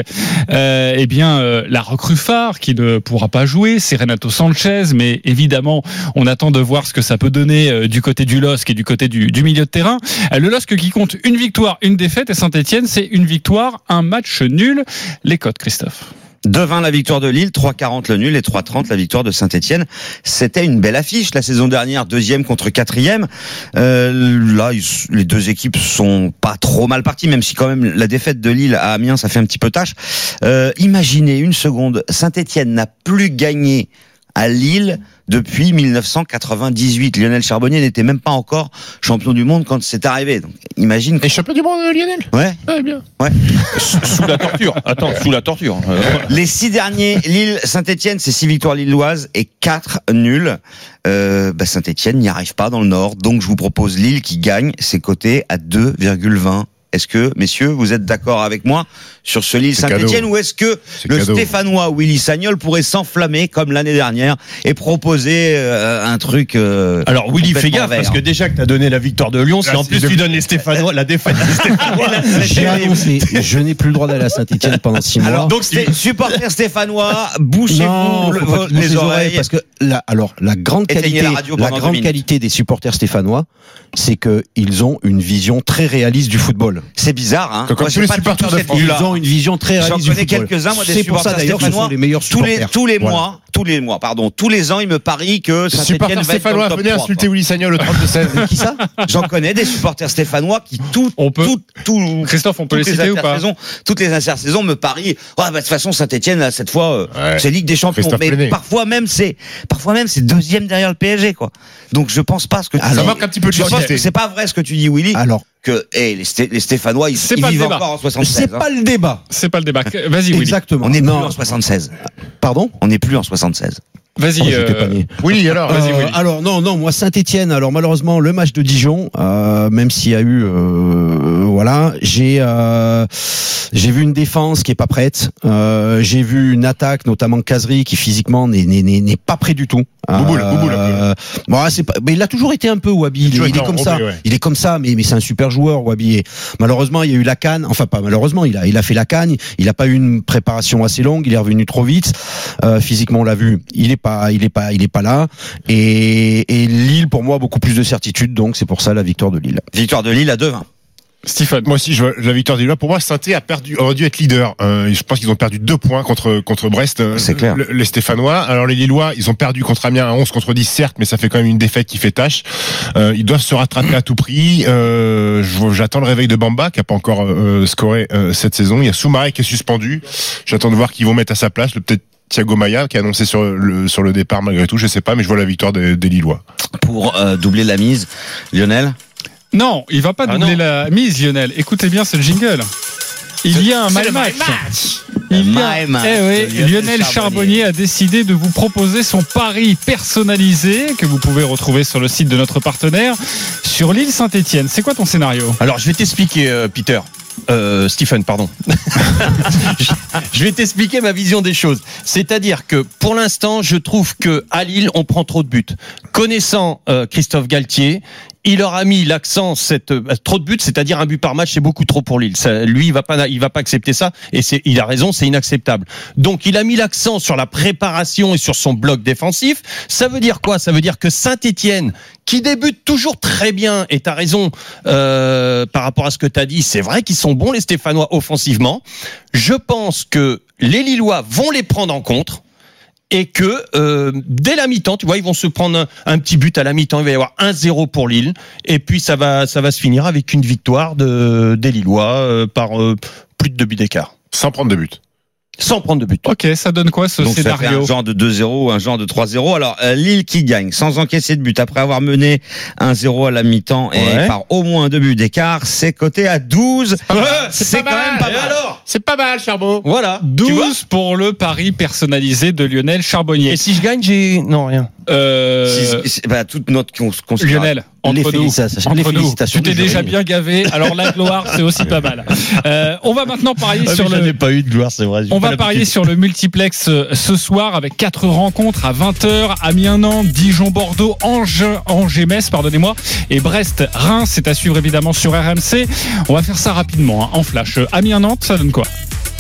euh, eh bien euh, la recrue phare qui ne pourra pas jouer, c'est Renato Sanchez, mais évidemment, on attend de voir ce que ça peut donner euh, du côté du LOSC et du côté du, du milieu de terrain. Euh, le LOSC qui compte une victoire, une défaite et Saint-Étienne, c'est une victoire, un match nul. Les codes, Christophe. 2-20 la victoire de Lille, 3-40 le nul et 3-30 la victoire de Saint-Etienne. C'était une belle affiche la saison dernière, deuxième contre quatrième. Euh, là, les deux équipes sont pas trop mal parties, même si quand même la défaite de Lille à Amiens, ça fait un petit peu tâche. Euh, imaginez une seconde, Saint-Etienne n'a plus gagné à Lille depuis 1998. Lionel Charbonnier n'était même pas encore champion du monde quand c'est arrivé. Donc, imagine. Et champion du monde, Lionel Ouais. Ouais, bien. Sous la torture. Attends, sous la torture. Euh, Les six derniers, Lille, Saint-Etienne, c'est six victoires lilloises et quatre nuls. Euh, bah Saint-Etienne n'y arrive pas dans le Nord, donc je vous propose Lille qui gagne, c'est coté à 2,20. Est-ce que, messieurs, vous êtes d'accord avec moi sur ce Lille Saint-Etienne ou est-ce que le cadeau. Stéphanois Willy Sagnol pourrait s'enflammer comme l'année dernière et proposer euh, un truc euh, Alors Willy, fais gaffe vert. parce que déjà que t'as donné la victoire de Lyon, si Là, en plus de- tu donnes les Stéphanois, la défaite des Stéphanois. <laughs> J'ai annoncé, je n'ai plus le droit d'aller à Saint-Etienne pendant six mois. Alors, donc, c'était supporter stéphanois, bouchez-vous le- qu'ils les oreilles. parce que la, alors la grande qualité, la radio la grande qualité des supporters stéphanois, c'est que ils ont une vision très réaliste du football. C'est bizarre, hein. Comme tous les supporters de France. Ils ont une vision très J'en réaliste du connais quelques-uns, moi, des ça supporters stéphanois. les meilleurs tous les tous mois, tous les mois, pardon, tous les ans, ils me parient que Saint-Etienne va stéphanois, venez 3, insulter. Willy Sagnol au 32-16. Qui ça J'en connais des supporters stéphanois qui tout, On peut- tout, tout, Christophe, on peut les citer ou pas Toutes les intersaisons me parient. Ouais, bah, de toute façon, Saint-Etienne, cette fois, euh, c'est Ligue des Champions. Mais parfois même, c'est, parfois même, c'est deuxième derrière le PSG, quoi. Donc, je pense pas ce que tu Ça dis. manque un petit peu de c'est pas vrai ce que tu dis, Willy. Alors, Que, eh, les, Sté- les Stéphanois, ils, ils vivent débat. encore en 76. c'est hein. pas le débat. C'est pas le débat. Vas-y, Willy. Exactement. On n'est plus non. en 76. Pardon? On n'est plus en 76. Vas-y. Oh, euh. Oui, alors, vas-y, Euh, Willy. alors non non moi Saint-Étienne alors malheureusement le match de Dijon euh, même s'il y a eu euh, voilà j'ai euh, j'ai vu une défense qui est pas prête euh, j'ai vu une attaque notamment Kazri qui physiquement n'est n'est n'est n'est pas prêt du tout Bouboule, Bouboule, un euh, bon, c'est pas, mais il a toujours été un peu Wabi. Il, est- il comme ça. ouais. il est comme ça mais mais c'est un super joueur Wabi. Et malheureusement il y a eu la canne. Enfin pas malheureusement il a il a fait la canne. Il a pas eu une préparation assez longue. Il est revenu trop vite. Euh, physiquement on l'a vu. Il est pas il est pas il est pas là. Et, et Lille pour moi beaucoup plus de certitude. Donc c'est pour ça la victoire de Lille. Victoire de Lille à 2-20. Stephen. Moi aussi, je vois la victoire des Lillois. Pour moi, saint a perdu, aurait dû être leader. Euh, je pense qu'ils ont perdu deux points contre contre Brest. euh, C'est clair. le- les Stéphanois. Alors les Lillois, ils ont perdu contre Amiens à 11 contre 10, certes, mais ça fait quand même une défaite qui fait tâche. Euh, ils doivent se rattraper à tout prix. Euh, J'attends le réveil de Bamba, qui a pas encore euh, scoré euh, cette saison. Il y a Soumaré qui est suspendu. J'attends de voir qui vont mettre à sa place. Le peut-être Thiago Maia qui a annoncé sur le sur le départ malgré tout. Je sais pas, mais je vois la victoire des, des Lillois. Pour euh, doubler la mise, Lionel? Non, il va pas Ah doubler non. la mise, Lionel. Écoutez bien ce jingle. Il y a un my match. Il y a- Eh oui, Lionel Lionel Charbonnier. Charbonnier a décidé de vous proposer son pari personnalisé que vous pouvez retrouver sur le site de notre partenaire sur l'île Saint-Étienne. C'est quoi ton scénario? Alors, je vais t'expliquer, euh, Peter. Euh, Stephen, pardon. <laughs> je, je vais t'expliquer ma vision des choses. C'est-à-dire que pour l'instant, je trouve que à Lille, on prend trop de buts. Connaissant euh, Christophe Galtier, il aura mis l'accent cette euh, trop de buts, c'est-à-dire un but par match, c'est beaucoup trop pour Lille. Ça, lui, il va pas, il va pas accepter ça, et c'est, il a raison, c'est inacceptable. Donc, il a mis l'accent sur la préparation et sur son bloc défensif. Ça veut dire quoi? Ça veut dire que Saint-Étienne, qui débute toujours très bien, et t'as raison euh, par rapport à ce que t'as dit, c'est vrai qu'ils sont bons les Stéphanois offensivement. Je pense que les Lillois vont les prendre en compte et que euh, dès la mi-temps, tu vois, ils vont se prendre un, petit but à la mi-temps, il va y avoir 1-0 pour Lille, et puis ça va, ça va se finir avec une victoire de, des Lillois euh, par euh, plus de deux buts d'écart, Sans prendre de but. Sans prendre de but. Ok, ça donne quoi ce Donc ça fait scénario un genre de 2-0 ou un genre de 3-0. Alors euh, Lille qui gagne sans encaisser de but après avoir mené 1-0 à la mi-temps et Ouais. par au moins deux buts d'écart, c'est coté à 12. C'est quand même pas mal. alors C'est pas mal, Charbot. Voilà. Tu vois 12 pour le pari personnalisé de Lionel Charbonnier. et si je gagne, j'ai non rien. Euh, bah, toute notre. Lionel, entre Les nous, félicitations- entre les nous, tu t'es déjà bien gavé. Alors la gloire, c'est aussi pas mal. <laughs> Euh, on va maintenant parier sur le. pas eu de gloire, c'est vrai. On va parier sur le multiplex euh, ce soir avec quatre rencontres à 20h. Amiens-Nantes, Dijon-Bordeaux, Angers, Angers-Metz, pardonnez-moi, et Brest-Reims. C'est à suivre évidemment sur RMC. On va faire ça rapidement, hein, en flash. Amiens-Nantes, ça donne quoi?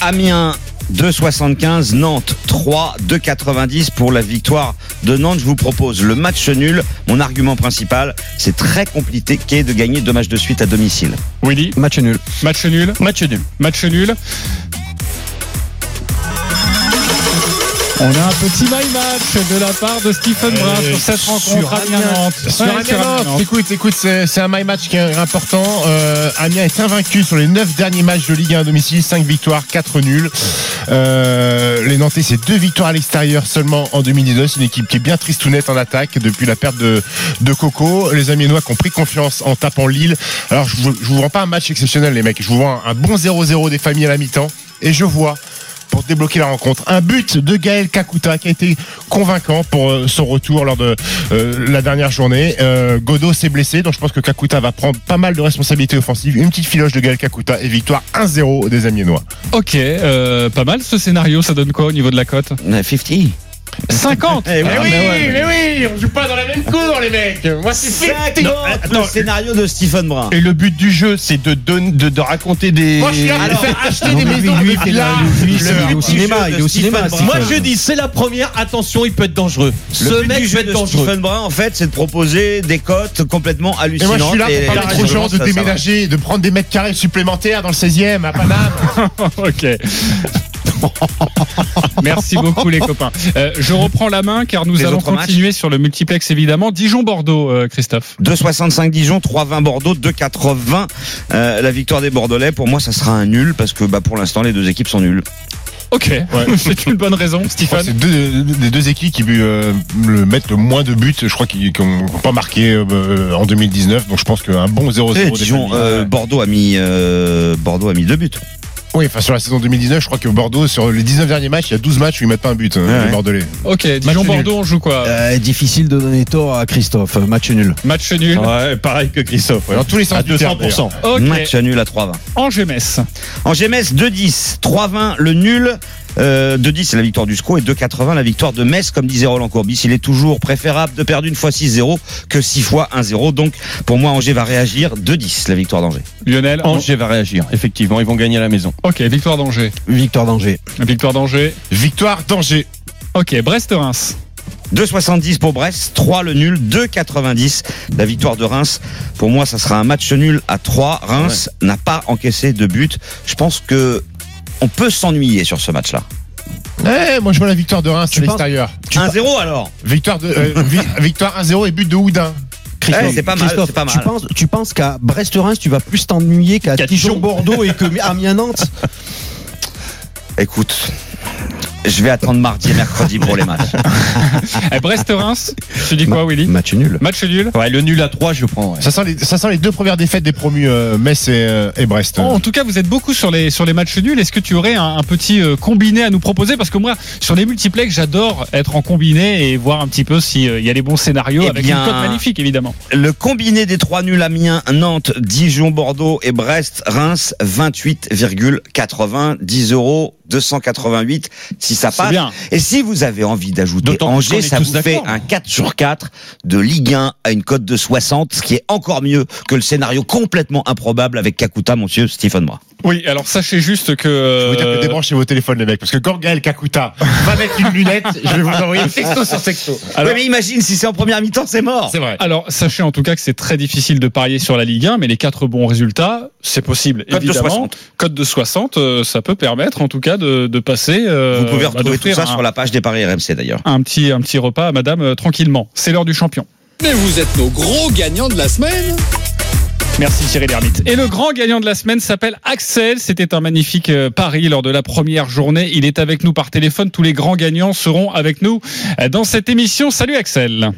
Amiens 2,75, Nantes 3, 2,90 pour la victoire de Nantes. Je vous propose le match nul. Mon argument principal, c'est très compliqué de gagner deux matchs de suite à domicile. Willy, Match nul. match nul, Match nul. match nul. On a un petit my match de la part de Stephen Brun Euh, sur cette rencontre. Sur Amiens sur Amiens-Nantes. écoute, écoute, c'est un my match qui est important. Euh, Amiens est invaincu sur les 9 derniers matchs de Ligue 1 à domicile, 5 victoires, 4 nuls. Euh, les Nantais, c'est deux victoires à l'extérieur seulement en 2019. C'est une équipe qui est bien tristounette en attaque depuis la perte de, de Coco. Les Amiénois qui ont pris confiance en tapant Lille. Alors, je vous, je vous vends pas un match exceptionnel, les mecs. Je vous vends un, un bon 0-0 des familles à la mi-temps. Et je vois pour débloquer la rencontre. Un but de Gaël Kakuta qui a été convaincant pour euh, son retour lors de euh, la dernière journée. Euh, Godot s'est blessé, donc je pense que Kakuta va prendre pas mal de responsabilités offensives. Une petite filoche de Gaël Kakuta et victoire 1-0 des Amiénois. Ok, euh, pas mal ce scénario. Ça donne quoi au niveau de la cote? Euh, 50. 50 Eh oui, Ah, mais ouais. mais oui, on joue pas dans la même cour, les mecs. Moi, c'est 50 attends. le scénario de Stephen Brun. Et le but du jeu, c'est de, donner- de, de raconter des. Moi, je suis là pour Alors, faire acheter non, des mais maisons, lui, c'est but au cinéma, il est au cinéma. Moi, je dis, c'est la première. Attention, il peut être dangereux. Le Ce but mec peut être de dangereux. Stephen Brun, en fait, c'est de proposer des cotes complètement Et moi, hallucinantes. je suis là pour permettre aux gens de déménager, de prendre des mètres carrés supplémentaires dans le 16e à Paname. <laughs> Ok. <laughs> Merci beaucoup les copains. Euh, je reprends la main car nous Les allons matchs continuer sur le multiplex évidemment. Dijon-Bordeaux, euh, Christophe. 2,65 Dijon, 3,20 Bordeaux, 2,80 euh, la victoire des Bordelais. Pour moi, ça sera un nul parce que bah, pour l'instant, les deux équipes sont nulles. Ok, <laughs> c'est une bonne raison, Stephen. C'est deux, des deux équipes qui euh, le mettent le moins de buts, je crois, qui n'ont pas marqué euh, en 2019. Donc je pense qu'un bon 0-0 Eh, des Dijon, familles. euh, Bordeaux a mis euh, Bordeaux a mis deux buts. Oui, enfin sur la saison 2019, je crois que Bordeaux, sur les 19 derniers matchs, il y a 12 matchs où ils mettent pas un but, euh, Ouais, les. Bordelais. Ok, Dijon-Bordeaux, on joue quoi? Euh, difficile de donner tort à Christophe. Match nul. Match nul. Ouais, pareil que Christophe. ouais. Dans tous les sens À du terme, 200%. Ok, Match nul à 3,20. Angers-Metz. Angers-Metz, 2-10, 3-20 le nul. Euh, 2-10 c'est la victoire du SCO et 2-80 la victoire de Metz comme disait Roland Courbis il est toujours préférable de perdre une fois 6-0 que 6 fois 1-0 donc pour moi Angers va réagir 2-10 la victoire d'Angers Lionel. Angers va réagir. Effectivement, ils vont gagner à la maison. Ok, victoire d'Angers. Victoire d'Angers. Victoire d'Angers. Victoire d'Angers. Ok, Brest-Reims. 2,70 pour Brest, 3 le nul, 2,90 la victoire de Reims. Pour moi, ça sera un match nul à 3. Reims n'a pas encaissé de but. Je pense que on peut s'ennuyer sur ce match-là. Eh, moi je vois la victoire de Reims à l'extérieur. 1-0 alors Victoire de euh, vi- <laughs> victoire 1-0 et but de Houdin. Christophe, Ouais, c'est pas mal, Christophe, c'est pas Tu penses, tu penses qu'à Brest-Reims, tu vas plus t'ennuyer qu'à Qu'à Dijon-Bordeaux et que <laughs> Amiens-Nantes Écoute, je vais attendre mardi et mercredi pour les matchs. <laughs> Eh, Brest-Reims, tu dis quoi, Willy Match nul. Match nul Ouais, le nul à 3, je prends. ouais. Ça sent les, ça sent les deux premières défaites des promus euh, Metz et, euh, et Brest. Oh, en tout cas, vous êtes beaucoup sur les sur les matchs nuls. Est-ce que tu aurais un, un petit euh, combiné à nous proposer? Parce que moi, sur les multiplex, j'adore être en combiné et voir un petit peu s'il y a les bons scénarios Eh avec bien, une cote magnifique, évidemment. Le combiné des trois nuls Amiens, Nantes, Dijon, Bordeaux et Brest, Reims, 28,80, 10 euros, 288 si ça passe. bien. Et si vous avez envie d'ajouter Angers, ça vous fait un 4 sur 4 de Ligue 1 à une cote de 60, ce qui est encore mieux que le scénario complètement improbable avec Kakuta, monsieur Stephen Bras. Oui, alors sachez juste que. Je veux dire que euh, débranchez vos téléphones les mecs parce que quand Gaël Kakuta va mettre une lunette, je vais vous envoyer texto sur texto. Alors- Ouais, mais imagine si c'est en première mi-temps, c'est mort. C'est vrai. Alors, sachez en tout cas que c'est très difficile de parier sur la Ligue 1, mais les quatre bons résultats, c'est possible. Cote de évidemment. 60. Cote de 60, euh, ça peut permettre en tout cas de, de passer. euh, Vous pouvez bah, retrouver tout ça un, sur la page des paris RMC d'ailleurs. un petit un petit repas à Madame euh, tranquillement. C'est l'heure du champion. Mais vous êtes nos gros gagnants de la semaine. Merci Thierry Lhermitte. Et le grand gagnant de la semaine s'appelle Axel. C'était un magnifique euh, pari lors de la première journée. Il est avec nous par téléphone. Tous les grands gagnants seront avec nous euh, dans cette émission. Salut Axel.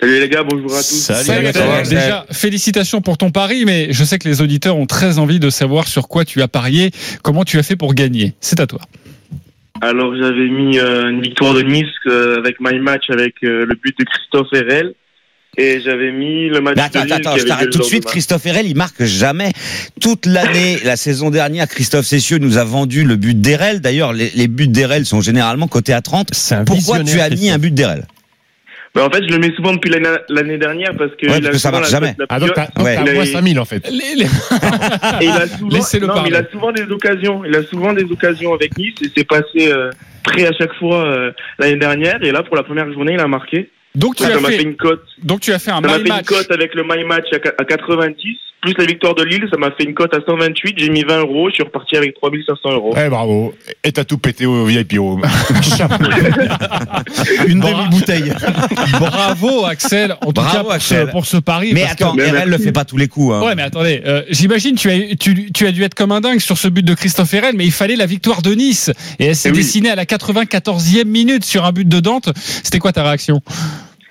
Salut les gars, bonjour à tous. Salut, Axel. Déjà, félicitations pour ton pari, mais je sais que les auditeurs ont très envie de savoir sur quoi tu as parié, comment tu as fait pour gagner. C'est à toi. Alors j'avais mis euh, une victoire de Nice euh, avec My Match avec euh, le but de Christophe Herel. Et j'avais mis le match Mais attends, de Lille attends, je t'arrête tout de suite. Christophe Herel, il marque jamais. Toute l'année, la saison dernière, Christophe Cessieux nous a vendu le but d'Herel. D'ailleurs, les, les buts d'Herel sont généralement cotés à 30. C'est un Pourquoi tu as mis Christophe. un but d'Herel Bah, en fait, je le mets souvent depuis l'année dernière parce que, Ouais, parce que ça marche jamais. Ah donc t'as Ouais. t'as Il a- moins 5000 en fait. Les- les- Et <laughs> il a souvent, Laissez-le non, mais il a souvent des occasions. Il a souvent des occasions avec Nice et c'est passé euh, près à chaque fois euh, l'année dernière. Et là, pour la première journée, il a marqué. Donc tu as fait une cote. donc tu as fait un Ça my fait une match. cote avec le My Match à 90, plus la victoire de Lille, ça m'a fait une cote à 128. J'ai mis 20 euros, je suis reparti avec 3500 euros. Eh bravo. Et t'as tout pété au VIP Room. <laughs> Une Bra- demi-bouteille. <laughs> Bravo Axel, en tout Bravo, cas Axel. Ce, pour ce pari. Mais parce que- attends, Herel merci. le fait pas tous les coups. hein. Ouais, mais attendez, euh, j'imagine tu as, tu, tu as dû être comme un dingue sur ce but de Christophe Herel, mais il fallait la victoire de Nice. Et elle s'est Eh oui. dessinée à la 94e minute sur un but de Dante. C'était quoi ta réaction?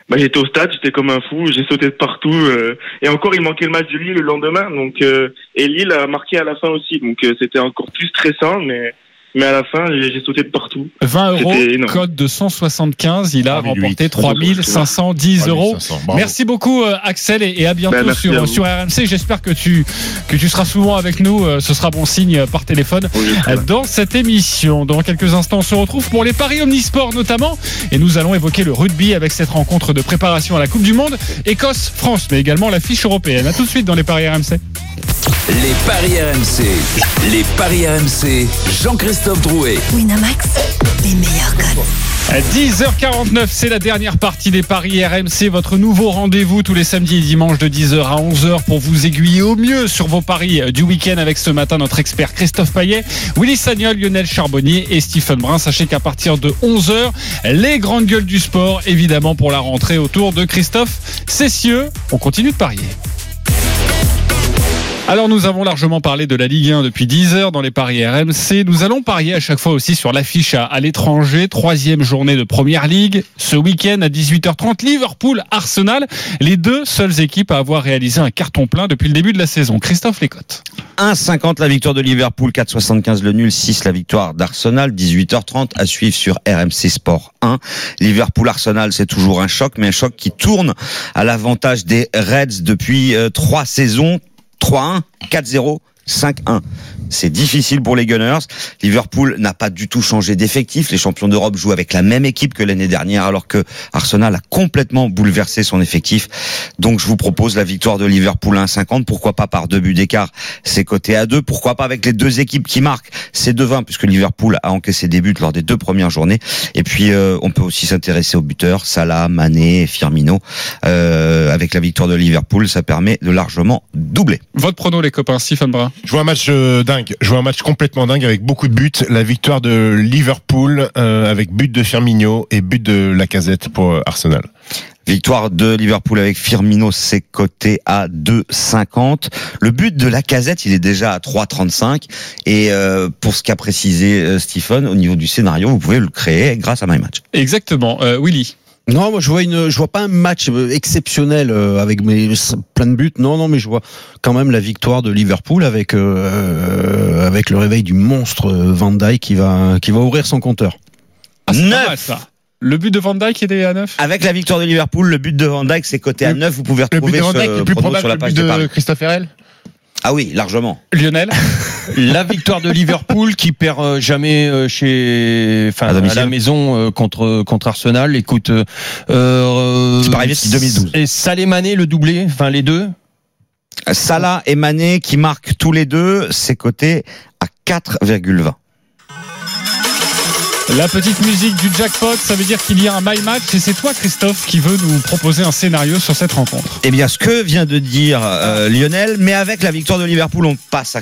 Bah, j'étais au stade, j'étais comme un fou, j'ai sauté de partout. euh, et encore, il manquait le match de Lille le lendemain. Donc, euh, et Lille a marqué à la fin aussi. Donc, euh, c'était encore plus stressant. Mais, mais à la fin, j'ai sauté de partout. 20 euros, code de 175. Il a 3008. remporté 3510 euros. 3500. Bravo. Merci beaucoup euh, Axel et, à bientôt Ben, sur, à vous. sur RMC. J'espère que tu, que tu seras souvent avec nous. euh, Ce sera bon signe euh, par téléphone Oui, dans cette émission. Dans quelques instants, on se retrouve pour les paris omnisports notamment. Et nous allons évoquer le rugby avec cette rencontre de préparation à la Coupe du Monde. Écosse-France, mais également la fiche européenne. À tout de suite dans les paris RMC. Les paris RMC. Les paris RMC. Jean-Christophe Drouet. Winamax, les meilleurs codes. À 10h49, c'est la dernière partie des paris RMC, votre nouveau rendez-vous tous les samedis et dimanches de 10h à 11h pour vous aiguiller au mieux sur vos paris du week-end avec ce matin notre expert Christophe Payet, Willy Sagnol, Lionel Charbonnier et Stephen Brun. Sachez qu'à partir de 11h, les grandes gueules du sport, évidemment pour la rentrée autour de Christophe Cessieux. On continue de parier. Alors nous avons largement parlé de la Ligue 1 depuis 10 heures dans les paris RMC. Nous allons parier à chaque fois aussi sur l'affiche à, l'étranger. Troisième journée de Première Ligue. Ce week-end à 18h30, Liverpool-Arsenal. Les deux seules équipes à avoir réalisé un carton plein depuis le début de la saison. Christophe Lécotte. 1,50 la victoire de Liverpool, 4,75 le nul, 6 la victoire d'Arsenal, 18h30 à suivre sur RMC Sport 1. Liverpool-Arsenal, c'est toujours un choc, mais un choc qui tourne à l'avantage des Reds depuis euh, trois saisons. 3-1, 4-0, 5-1. C'est difficile pour les Gunners. Liverpool n'a pas du tout changé d'effectif. Les champions d'Europe jouent avec la même équipe que l'année dernière, alors que Arsenal a complètement bouleversé son effectif. Donc, je vous propose la victoire de Liverpool à 1,50. Pourquoi pas par deux buts d'écart C'est coté à 2. Pourquoi pas avec les deux équipes qui marquent C'est 2-20 puisque Liverpool a encaissé des buts lors des deux premières journées. Et puis, euh, on peut aussi s'intéresser aux buteurs. Salah, Mané, Firmino. Euh, avec la victoire de Liverpool, ça permet de largement doubler. Votre prono, les copains, Stephen Brun. Je vois un match euh, dingue. Je vois un match complètement dingue avec beaucoup de buts. La victoire de Liverpool euh, avec but de Firmino et but de Lacazette pour euh, Arsenal. Victoire de Liverpool avec Firmino, c'est coté à 2,50. Le but de la casette, il est déjà à 3,35. Et euh, pour ce qu'a précisé euh, Stephen, au niveau du scénario, vous pouvez le créer grâce à MyMatch. Exactement. Euh, Willy. Non, moi je vois une, je vois pas un match euh, exceptionnel euh, avec mes plein de buts. Non, non, mais je vois quand même la victoire de Liverpool avec euh, avec le réveil du monstre euh, Van Dijk qui va qui va ouvrir son compteur. Ah, c'est pas Neuf. mal, ça. Le but de Van Dijk est à 9 Avec la victoire de Liverpool, le but de Van Dijk, c'est coté à Le- 9. Vous pouvez Le but retrouver de Van Dijk ce est plus probable sur la page le de but de Paris. Christophe Herrel Ah oui, largement. Lionel <laughs> La victoire de Liverpool qui perd euh, jamais euh, chez, enfin À la maison euh, contre contre Arsenal. Écoute, euh, euh, C'est pas arrivé depuis 2012. Et Salah Mané le doublé, enfin les deux. Salah et Mané qui marquent tous les deux, c'est coté à 4,20. La petite musique du jackpot, ça veut dire qu'il y a un my match et c'est toi Christophe qui veut nous proposer un scénario sur cette rencontre. Eh bien, ce que vient de dire euh, Lionel, mais avec la victoire de Liverpool, on passe à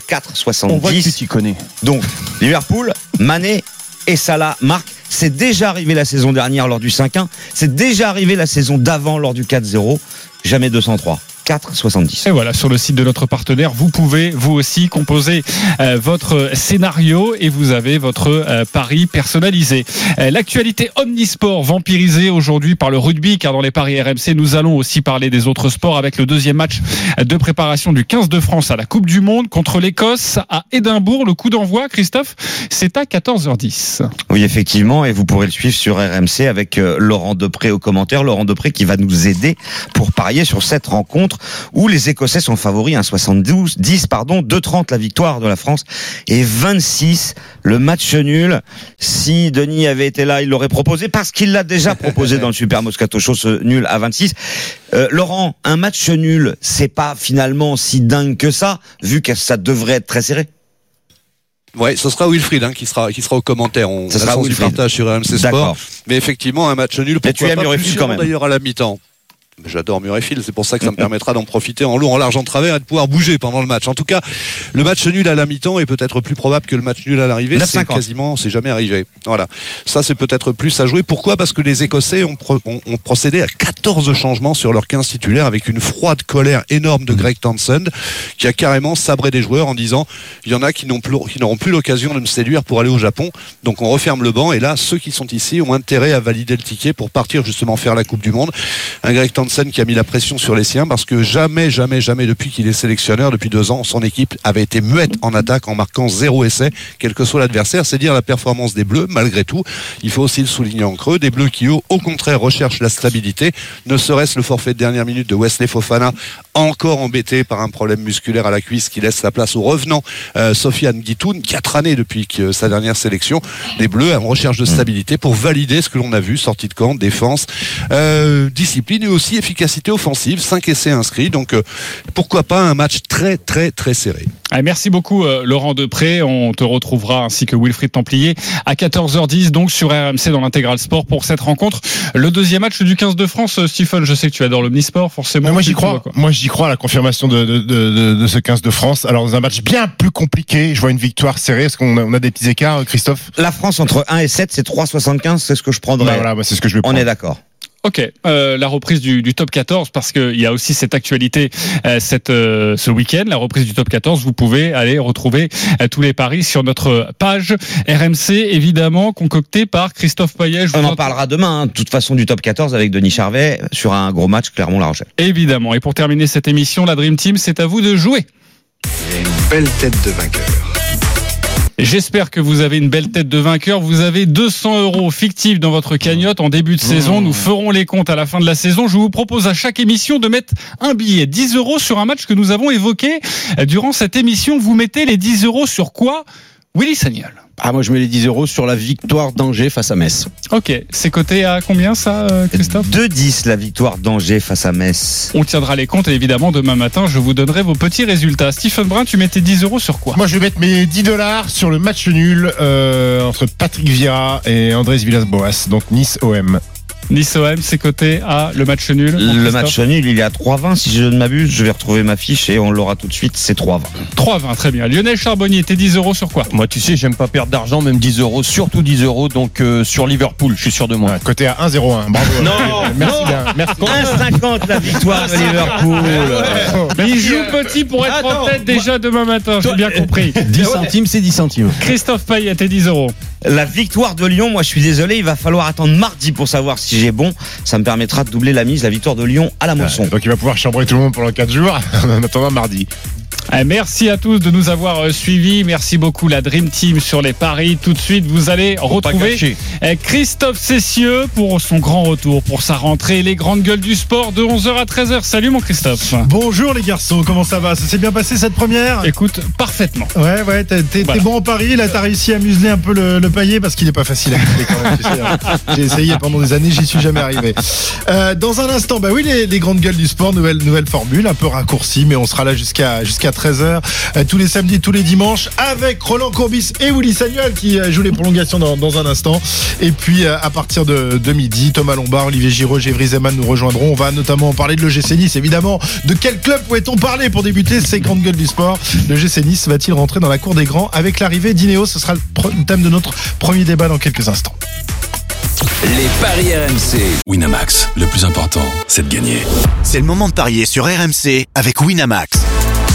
On voit que tu 4,70. connais. Donc, Liverpool, Mané et Salah marquent. C'est déjà arrivé la saison dernière lors du 5-1. C'est déjà arrivé la saison d'avant lors du 4-0. Jamais 203. 4,70. Et voilà, sur le site de notre partenaire, vous pouvez vous aussi composer euh, votre scénario et vous avez votre euh, pari personnalisé. Euh, L'actualité omnisport vampirisée aujourd'hui par le rugby, car dans les paris RMC, nous allons aussi parler des autres sports avec le deuxième match de préparation du 15 de France à la Coupe du Monde contre l'Écosse à Édimbourg. Le coup d'envoi, Christophe, c'est à 14h10. Oui, effectivement, et vous pourrez le suivre sur RMC avec euh, Laurent Depré au commentaire. Laurent Depré qui va nous aider pour parier sur cette rencontre où les Écossais sont favoris à 72, 10 pardon, 2,30 la victoire de la France et 26 le match nul. Si Denis avait été là, il l'aurait proposé parce qu'il l'a déjà proposé dans le Super Moscato Show ce nul à 26. Euh, Laurent, un match nul, c'est pas finalement si dingue que ça, vu que ça devrait être très serré. Ouais, ce sera Wilfried hein, qui sera qui sera au commentaire. On Ce a sera du Wilfried. partage sur RMC Sport. D'accord. Mais effectivement, un match nul. Tu Pourquoi aimes pas Murrayfield plus quand même. D'ailleurs à la mi-temps. J'adore Murrayfield, c'est pour ça que ça me permettra d'en profiter en long, en large, en travers et de pouvoir bouger pendant le match. En tout cas, le match nul à la mi-temps est peut-être plus probable que le match nul à l'arrivée. 9,50. C'est quasiment, c'est jamais arrivé. Voilà. Ça, c'est peut-être plus à jouer. Pourquoi? Parce que les Écossais ont, pro- ont- ont procédé à 14 changements sur leur 15 titulaires avec une froide colère énorme de Greg Townsend qui a carrément sabré des joueurs en disant il y en a qui n'auront plus l'occasion de me séduire pour aller au Japon. Donc on referme le banc et là, ceux qui sont ici ont intérêt à valider le ticket pour partir justement faire la Coupe du Monde. Un Greg Townsend qui a mis la pression sur les siens parce que jamais, jamais, jamais depuis qu'il est sélectionneur, depuis deux ans, son équipe avait été muette en attaque en marquant zéro essai, quel que soit l'adversaire. C'est dire la performance des Bleus, malgré tout. Il faut aussi le souligner en creux. Des Bleus qui, au contraire, recherchent la stabilité. Ne serait-ce le forfait de dernière minute de Wesley Fofana, encore embêté par un problème musculaire à la cuisse qui laisse la place au revenant euh, Sofiane Guitoun, quatre années depuis que sa dernière sélection. Les Bleus en recherche de stabilité pour valider ce que l'on a vu, sortie de camp, défense, euh, discipline et aussi efficacité offensive. 5 essais inscrits, donc euh, pourquoi pas un match très très très serré. Allez, merci beaucoup euh, Laurent Depré. On te retrouvera ainsi que Wilfried Templier à 14h10 donc sur RMC dans l'intégral sport pour cette rencontre. Le deuxième match du 15 de France. Euh, Stephen, je sais que tu adores l'omnisport forcément. Mais moi j'y crois. quoi. Moi j'y crois à la confirmation de, de, de, de- de ce 15 de France. Alors dans un match bien plus compliqué, je vois une victoire serrée. Est-ce qu'on a, on a des petits écarts, Christophe? La France entre 1 et 7, c'est 3,75, c'est ce que je prendrais. Bah voilà, c'est ce que je vais On est d'accord. Ok, euh, la reprise du, du top 14 parce qu'il y a aussi cette actualité euh, cette, euh, ce week-end, la reprise du top 14. Vous pouvez aller retrouver euh, tous les paris sur notre page RMC, évidemment concoctée par Christophe Payet. On en parlera demain, hein, de toute façon, du top 14 avec Denis Charvet sur un gros match Clermont-La Rochelle. Évidemment. Et pour terminer cette émission, la Dream Team, c'est à vous de jouer. Une belle tête de vainqueur. J'espère que vous avez une belle tête de vainqueur. Vous avez 200 euros fictifs dans votre cagnotte en début de saison. Nous ferons les comptes à la fin de la saison. Je vous propose à chaque émission de mettre un billet, 10 euros sur un match que nous avons évoqué durant cette émission. Vous mettez les 10 euros sur quoi Willy Sagnol? Ah, moi, je mets les 10 euros sur la victoire d'Angers face à Metz. Ok, c'est coté à combien ça, euh, Christophe 2-10 la victoire d'Angers face à Metz. On tiendra les comptes et évidemment demain matin, je vous donnerai vos petits résultats. Stephen Brun, tu mettais 10 euros sur quoi? Moi, je vais mettre mes 10 dollars sur le match nul euh, entre Patrick Vieira et Andrés Villas-Boas, donc Nice-OM. Nice OM, c'est coté à le match nul. Le match nul, il est à 3-20 si je ne m'abuse. Je vais retrouver ma fiche et on l'aura tout de suite. C'est 3-20. 3-20, très bien. Lionel Charbonnier, t'es 10 euros sur quoi? Moi, tu sais, j'aime pas perdre d'argent, même 10 euros, surtout 10 euros, donc euh, sur Liverpool, je suis sûr de moi. Côté à 1-0-1. Bravo. Non, merci non. bien. Merci. 1,50 la victoire de Liverpool. Il joue petit pour être en Attends, tête déjà demain matin, j'ai bien compris. <laughs> 10 centimes, c'est 10 centimes. Christophe Payet, t'es 10 euros. La victoire de Lyon, moi je suis désolé, il va falloir attendre mardi pour savoir si j'ai bon. Ça me permettra de doubler la mise, la victoire de Lyon à la moisson. Donc il va pouvoir chambrer tout le monde pendant 4 jours <laughs> en attendant mardi. Eh, Merci à tous de nous avoir euh, suivis. Merci beaucoup la Dream Team sur les paris. Tout de suite, vous allez retrouver eh, Christophe Cessieux pour son grand retour, pour sa rentrée, les grandes gueules du sport de 11h à 13h. Salut mon Christophe. Bonjour les garçons, comment ça va? Ça s'est bien passé cette première? Écoute, parfaitement. Ouais, ouais, t'es Voilà. bon en Paris, là t'as réussi à museler un peu le, le paillet parce qu'il est pas facile à museler quand même, tu sais, hein. <laughs> J'ai essayé pendant des années, j'y suis jamais arrivé. Euh, dans un instant, bah oui, les, les grandes gueules du sport, nouvelle, nouvelle formule, un peu raccourcie, mais on sera là jusqu'à jusqu'à 13h, tous les samedis, tous les dimanches, avec Roland Courbis et Willy Sagnol qui euh, jouent les prolongations dans, dans un instant. Et puis euh, à partir de, de midi, Thomas Lombard, Olivier Giraud, Gévry Zeman nous rejoindront. On va notamment parler de l'OGC Nice, évidemment. De quel club pouvait-on parler pour débuter ces grandes gueules du sport? Le GC Nice va-t-il rentrer dans la cour des grands avec l'arrivée d'Ineos Ce sera le thème de notre premier débat dans quelques instants. Les paris RMC. Winamax, le plus important, c'est de gagner. C'est le moment de parier sur RMC avec Winamax.